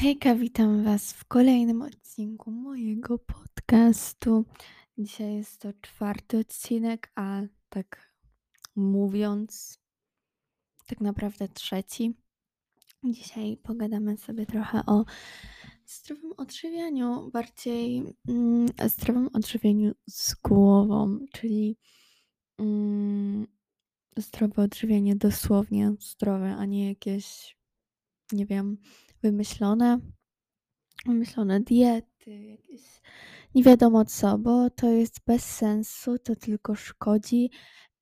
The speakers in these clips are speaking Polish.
Hejka, witam Was w kolejnym odcinku mojego podcastu. Dzisiaj jest to czwarty odcinek, a tak mówiąc, tak naprawdę trzeci. Dzisiaj pogadamy sobie trochę o zdrowym odżywianiu, bardziej mm, zdrowym odżywianiu z głową, czyli mm, zdrowe odżywianie dosłownie zdrowe, a nie jakieś, nie wiem, wymyślone wymyślone diety, jakieś nie wiadomo co, bo to jest bez sensu, to tylko szkodzi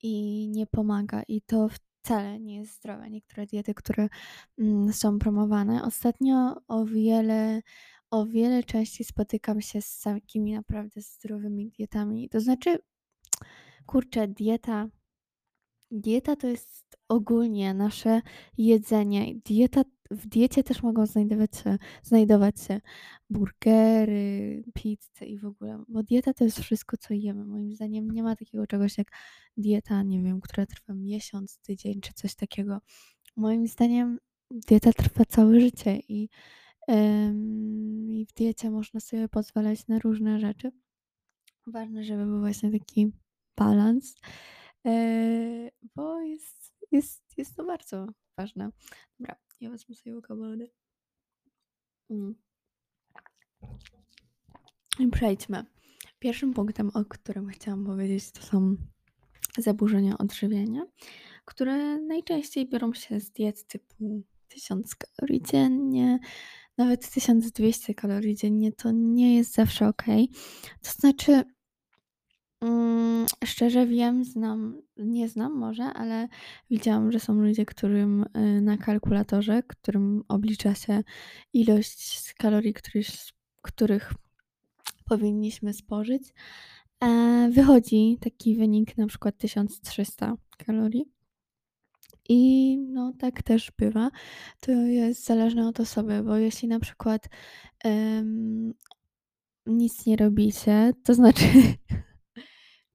i nie pomaga i to wcale nie jest zdrowe. Niektóre diety, które mm, są promowane. Ostatnio o wiele, o wiele częściej spotykam się z takimi naprawdę zdrowymi dietami. To znaczy, kurczę, dieta Dieta to jest ogólnie nasze jedzenie. Dieta, w diecie też mogą znajdować się, znajdować się burgery, pizze i w ogóle, bo dieta to jest wszystko, co jemy. Moim zdaniem nie ma takiego czegoś jak dieta, nie wiem, która trwa miesiąc, tydzień czy coś takiego. Moim zdaniem dieta trwa całe życie i, i w diecie można sobie pozwalać na różne rzeczy. Ważne, żeby był właśnie taki balans. Eee, bo jest, jest, jest to bardzo ważne. Dobra, sobie łyka wody. Mm. I przejdźmy. Pierwszym punktem, o którym chciałam powiedzieć, to są zaburzenia odżywiania, które najczęściej biorą się z diet typu 1000 kalorii dziennie, nawet 1200 kalorii dziennie. To nie jest zawsze ok. To znaczy, Mm, szczerze wiem, znam nie znam może, ale widziałam, że są ludzie, którym, y, na kalkulatorze, którym oblicza się ilość kalorii, któryś których powinniśmy spożyć, e, wychodzi taki wynik na przykład 1300 kalorii. I no tak też bywa. To jest zależne od osoby, bo jeśli na przykład, nic nie robicie, to znaczy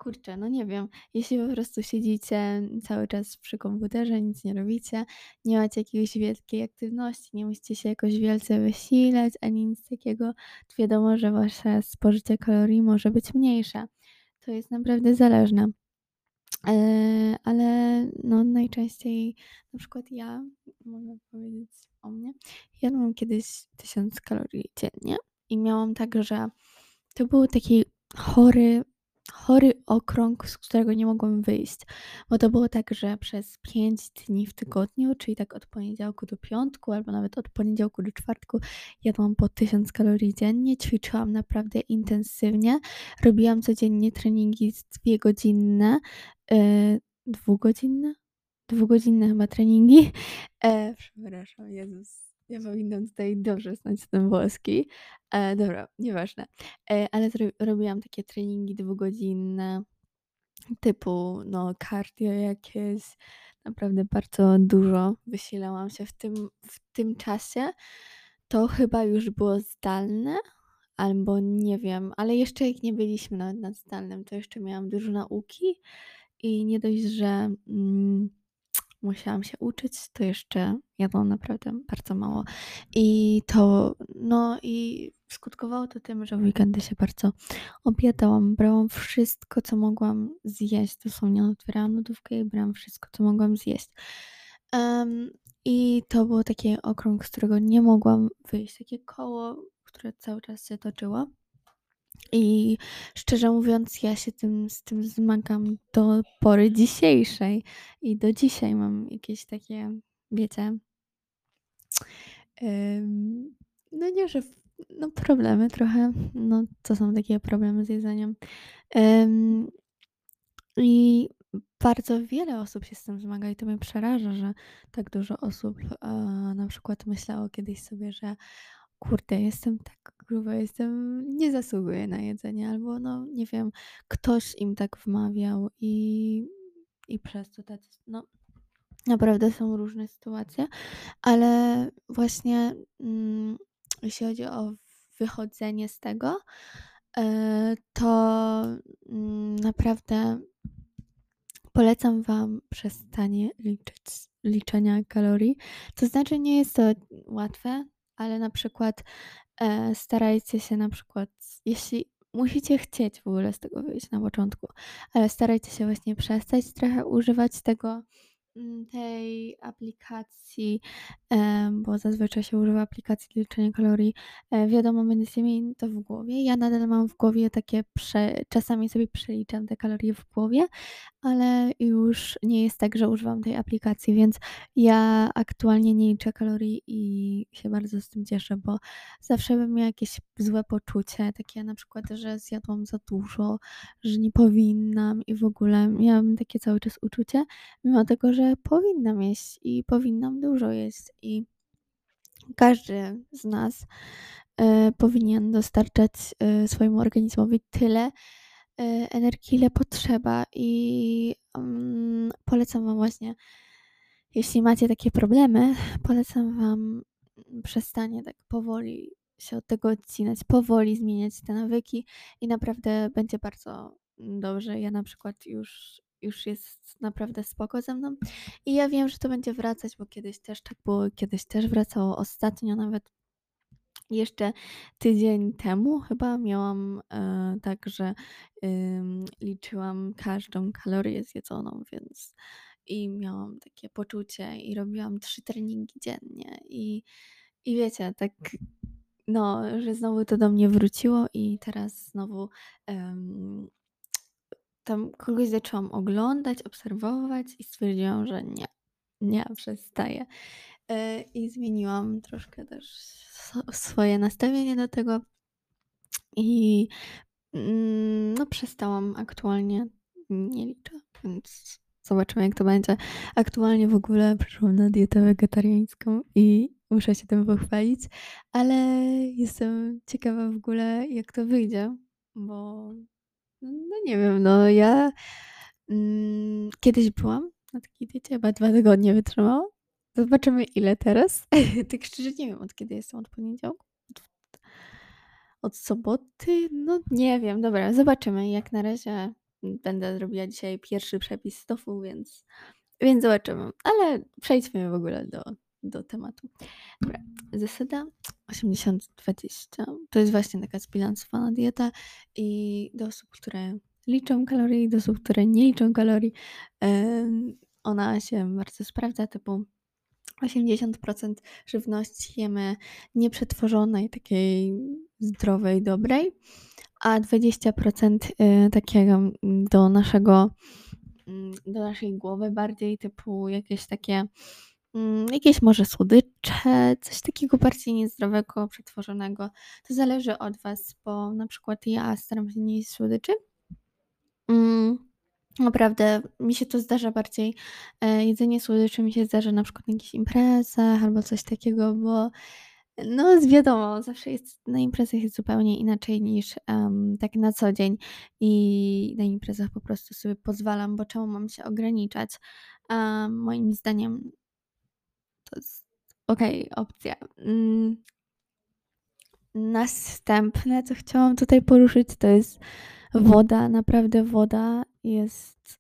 Kurczę, no nie wiem, jeśli po prostu siedzicie cały czas przy komputerze, nic nie robicie, nie macie jakiejś wielkiej aktywności, nie musicie się jakoś wielce wysilać, ani nic takiego, to wiadomo, że wasze spożycie kalorii może być mniejsze. To jest naprawdę zależne. Eee, ale no najczęściej, na przykład ja, mogę powiedzieć o mnie, jadłam kiedyś 1000 kalorii dziennie i miałam tak, że to był taki chory chory okrąg, z którego nie mogłam wyjść. Bo to było tak, że przez 5 dni w tygodniu, czyli tak od poniedziałku do piątku, albo nawet od poniedziałku do czwartku, jadłam po 1000 kalorii dziennie, ćwiczyłam naprawdę intensywnie, robiłam codziennie treningi dwugodzinne, yy, dwugodzinne? Dwugodzinne chyba treningi. E, przepraszam, Jezus. Ja powinnam tutaj dobrze znać ten włoski. E, dobra, nieważne. E, ale robiłam takie treningi dwugodzinne, typu no cardio jakieś. Naprawdę bardzo dużo wysilałam się w tym, w tym czasie. To chyba już było zdalne, albo nie wiem, ale jeszcze jak nie byliśmy nawet na zdalnym, to jeszcze miałam dużo nauki i nie dość, że mm, musiałam się uczyć, to jeszcze jadłam naprawdę bardzo mało. I to, no i skutkowało to tym, że w weekendy się bardzo obiadałam. Brałam wszystko, co mogłam zjeść. Dosłownie otwierałam lodówkę i brałam wszystko, co mogłam zjeść. Um, I to było taki okrąg, z którego nie mogłam wyjść. Takie koło, które cały czas się toczyło. I szczerze mówiąc, ja się tym, z tym zmagam do pory dzisiejszej. I do dzisiaj mam jakieś takie, wiecie, no nie, że no problemy trochę. No, to są takie problemy z jedzeniem. I bardzo wiele osób się z tym zmaga i to mnie przeraża, że tak dużo osób na przykład myślało kiedyś sobie, że kurde, jestem tak gruba, jestem, nie zasługuję na jedzenie, albo no nie wiem, ktoś im tak wmawiał i, i przez to tak, no naprawdę są różne sytuacje, ale właśnie mm, jeśli chodzi o wychodzenie z tego, e, to mm, naprawdę polecam Wam przestanie liczyć, liczenia kalorii. To znaczy nie jest to łatwe, ale na przykład, e, starajcie się na przykład, jeśli musicie chcieć w ogóle z tego wyjść na początku, ale starajcie się właśnie przestać trochę używać tego tej aplikacji, bo zazwyczaj się używa aplikacji do liczenia kalorii. E, wiadomo, będziecie mieli to w głowie. Ja nadal mam w głowie takie prze czasami sobie przeliczam te kalorie w głowie, ale już nie jest tak, że używam tej aplikacji, więc ja aktualnie nie liczę kalorii i się bardzo z tym cieszę, bo zawsze bym miała jakieś złe poczucie, takie na przykład, że zjadłam za dużo, że nie powinnam i w ogóle miałam takie cały czas uczucie, mimo tego, że powinnam jeść i powinnam dużo jeść i każdy z nas e, powinien dostarczać e, swojemu organizmowi tyle e, energii, ile potrzeba. I mm, polecam Wam właśnie, jeśli macie takie problemy, polecam Wam przestanie tak powoli się od tego odcinać, powoli zmieniać te nawyki i naprawdę będzie bardzo dobrze. Ja na przykład już, już jest naprawdę spoko ze mną i ja wiem, że to będzie wracać, bo kiedyś też tak było, kiedyś też wracało. Ostatnio nawet jeszcze tydzień temu chyba miałam e, tak, że ym, liczyłam każdą kalorię zjedzoną, więc i miałam takie poczucie i robiłam trzy treningi dziennie i, i wiecie, tak no, że znowu to do mnie wróciło i teraz znowu em, tam kogoś zaczęłam oglądać, obserwować i stwierdziłam, że nie, nie, przestaję. E, I zmieniłam troszkę też swo- swoje nastawienie do tego i mm, no przestałam aktualnie, nie liczę, więc zobaczymy jak to będzie. Aktualnie w ogóle przeszłam na dietę wegetariańską i muszę się tym pochwalić, ale jestem ciekawa w ogóle jak to wyjdzie, bo no nie wiem, no ja mm, kiedyś byłam na takiej diecie, chyba dwa tygodnie wytrzymałam. Zobaczymy ile teraz. Tak szczerze nie wiem od kiedy jestem, od poniedziałku? Od, soboty? No nie wiem, dobra, zobaczymy. Jak na razie będę robiła dzisiaj pierwszy przepis tofu, więc, więc zobaczymy. Ale przejdźmy w ogóle do, do tematu. Dobra, zasada 80-20 to jest właśnie taka zbilansowana dieta i do osób, które liczą kalorie i do osób, które nie liczą kalorii, ona się bardzo sprawdza, typu 80% żywności jemy nieprzetworzonej, takiej zdrowej, dobrej, a 20% y, takiego mm, do naszego, mm, do naszej głowy bardziej, typu jakieś takie, jakieś może słodycze, coś takiego bardziej niezdrowego, przetworzonego. To zależy od Was, bo na przykład ja staram się nie jeść słodyczy. Mm, Naprawdę mi się to zdarza bardziej, e, jedzenie słodyczy mi się zdarza na przykład na jakichś imprezach albo coś takiego, bo no wiadomo, zawsze jest na imprezach jest zupełnie inaczej niż, em, tak na co dzień i na imprezach po prostu sobie pozwalam, bo czemu mam się ograniczać? A moim zdaniem to jest okej opcja. Mm, następne, co chciałam tutaj poruszyć, to jest woda. Naprawdę woda jest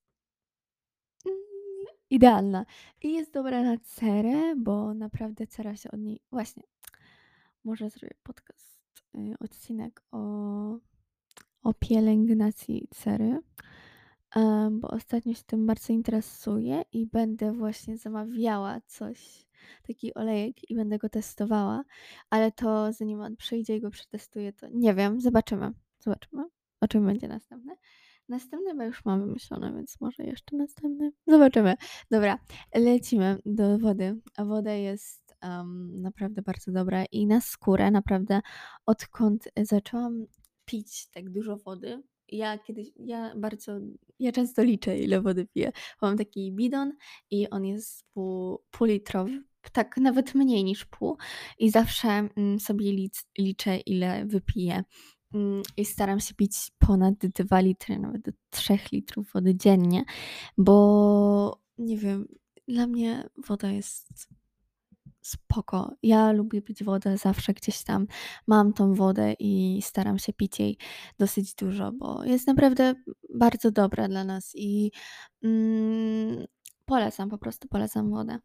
mm, idealna i jest dobra na cerę, bo naprawdę cera się od niej właśnie, może zrobię podcast, y, odcinek o o pielęgnacji cery, bo ostatnio się tym bardzo interesuję i będę właśnie zamawiała coś, taki olejek i będę go testowała, ale to zanim on przyjdzie i go przetestuję, to nie wiem, zobaczymy, zobaczymy, o czym będzie następne. Następne chyba już mam wymyślone, więc może jeszcze następne. Zobaczymy. Dobra, lecimy do wody. Woda jest em, naprawdę bardzo dobra i na skórę naprawdę odkąd zaczęłam pić tak dużo wody. Ja kiedyś, ja bardzo, ja często liczę, ile wody piję. Mam taki bidon i on jest pół, półlitrowy, tak nawet mniej niż pół i zawsze mm, sobie lic, liczę, ile wypiję. Mm, I staram się pić ponad 2 litry, nawet do 3 litrów wody dziennie, bo nie wiem, dla mnie woda jest spoko. Ja lubię pić wodę zawsze gdzieś tam. Mam tą wodę i staram się pić jej dosyć dużo, bo jest naprawdę bardzo dobra dla nas i mm, polecam, po prostu polecam wodę.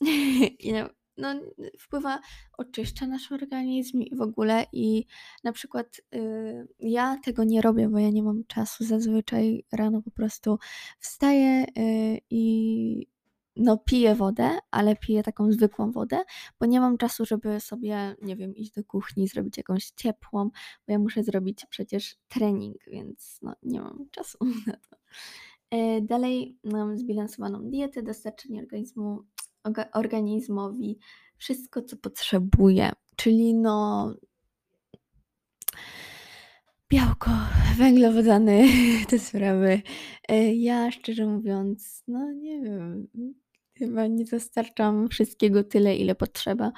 I, no, wpływa oczyszcza nasz organizm i w ogóle i na przykład, y, ja tego nie robię, bo ja nie mam czasu. Zazwyczaj rano po prostu wstaję, y, i no piję wodę, ale piję taką zwykłą wodę, bo nie mam czasu, żeby sobie, nie wiem, iść do kuchni, zrobić jakąś ciepłą, bo ja muszę zrobić przecież trening, więc no nie mam czasu na to. E, dalej mam zbilansowaną dietę, dostarczenie organizmu organizmowi wszystko, co potrzebuje, czyli no białko, węglowodany, te sprawy. E, ja szczerze mówiąc, no nie wiem, chyba nie dostarczam wszystkiego tyle, ile potrzeba,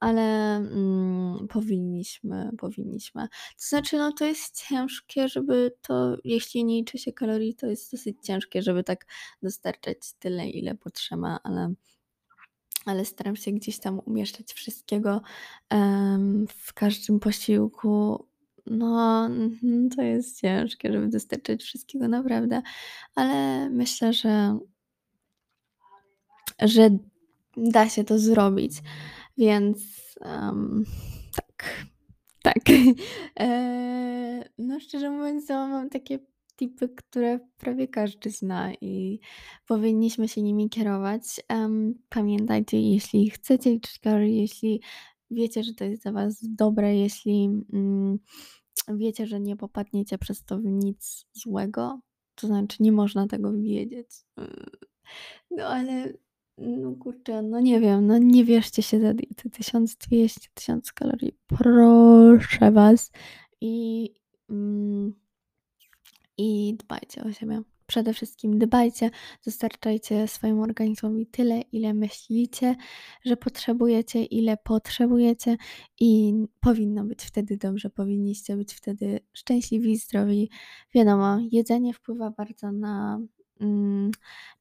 ale, mm, powinniśmy powinniśmy. To znaczy, no to jest ciężkie, żeby to jeśli nie liczy się kalorii, to jest dosyć ciężkie, żeby tak dostarczać tyle, ile potrzeba, ale ale staram się gdzieś tam umieszczać wszystkiego, w każdym posiłku. No, mhm, to jest ciężkie, żeby dostarczyć wszystkiego naprawdę, ale myślę, że że da się to zrobić, więc, em, tak, tak. Eee, no szczerze mówiąc, mam takie tipy, które prawie każdy zna i powinniśmy się nimi kierować. Em, pamiętajcie, jeśli chcecie liczyć kalorie, jeśli wiecie, że to jest dla was dobre, jeśli, mm, wiecie, że nie popadniecie przez to w nic złego, to znaczy nie można tego wiedzieć. No ale, no kurczę, no nie wiem, no nie wierzcie się za dietę 1200, 1000 kalorii, proszę was. I, mm i dbajcie o siebie. Przede wszystkim dbajcie, dostarczajcie swojemu organizmowi tyle, ile myślicie, że potrzebujecie, ile potrzebujecie i powinno być wtedy dobrze, powinniście być wtedy szczęśliwi, zdrowi. Wiadomo, jedzenie wpływa bardzo na, mm,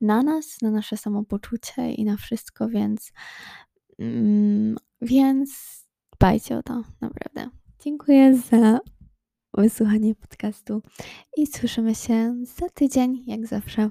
na nas, na nasze samopoczucie i na wszystko, więc, mm, więc dbajcie o to, naprawdę. Dziękuję za wysłuchanie podcastu i słyszymy się za tydzień, jak zawsze.